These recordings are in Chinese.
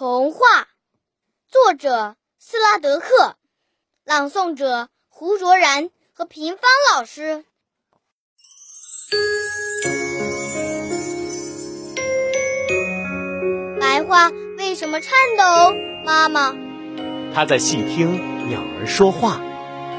童话，作者斯拉德克，朗诵者胡卓然和平芳老师。白花为什么颤抖？妈妈，它在细听鸟儿说话。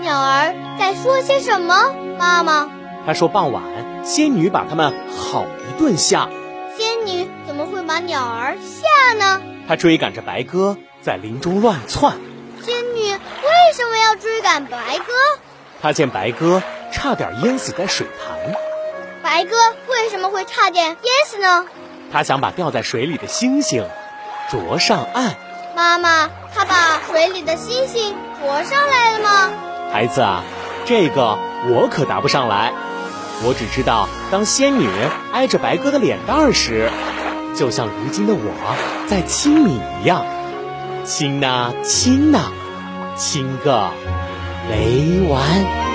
鸟儿在说些什么？妈妈，它说傍晚仙女把它们好一顿吓。仙女怎么会把鸟儿吓呢？她追赶着白鸽在林中乱窜。仙女为什么要追赶白鸽？他见白鸽差点淹死在水潭。白鸽为什么会差点淹死呢？他想把掉在水里的星星啄上岸。妈妈，他把水里的星星啄上来了吗？孩子啊，这个我可答不上来。我只知道，当仙女挨着白鸽的脸蛋儿时，就像如今的我在亲你一样，亲呐亲呐，亲个没完。